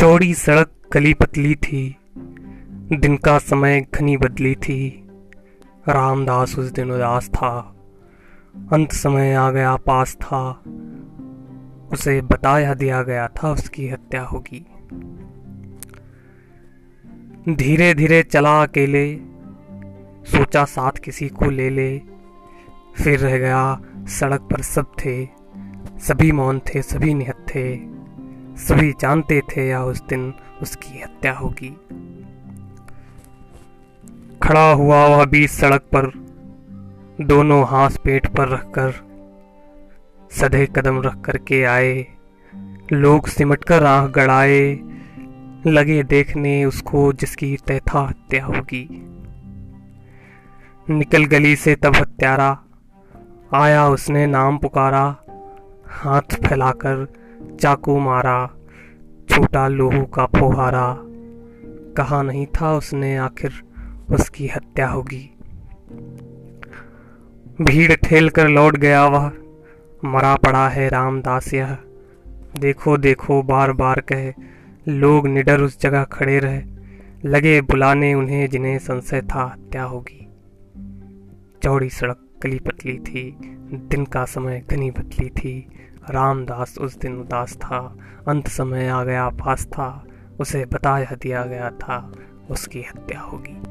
चौड़ी सड़क गली पतली थी। दिन का समय घनी बदली थी। रामदास उस दिन उदास था। अंत समय आ गया, पास था। उसे बताया दिया गया था उसकी हत्या होगी। धीरे धीरे चला अकेले। सोचा साथ किसी को ले ले। फिर रह गया, सड़क पर सब थे। सभी मौन थे, सभी निहत थे। सभी जानते थे या उस दिन उसकी हत्या होगी। खड़ा हुआ वह बीच सड़क पर, दोनों हाथ पेट पर रखकर, सधे कदम रख कर के आए। लोग सिमट कर आँख गड़ाए, लगे देखने उसको जिसकी तैथा हत्या होगी। निकल गली से तब हत्यारा, आया उसने नाम पुकारा, हाथ फैलाकर चाकू मारा, छोटा लोहू का फुहारा। कहा नहीं था उसने आखिर उसकी हत्या होगी। भीड़ ठेल कर लौट गया वह। मरा पड़ा है रामदास यह। देखो देखो बार बार कहे। लोग निडर उस जगह खड़े रहे। लगे बुलाने उन्हें जिन्हें संशय था हत्या होगी। चौड़ी सड़क कली पतली थी। दिन का समय घनी पतली थी। रामदास उस दिन उदास था, अंत समय आ गया, पास था, उसे बताया दिया गया था, उसकी हत्या होगी।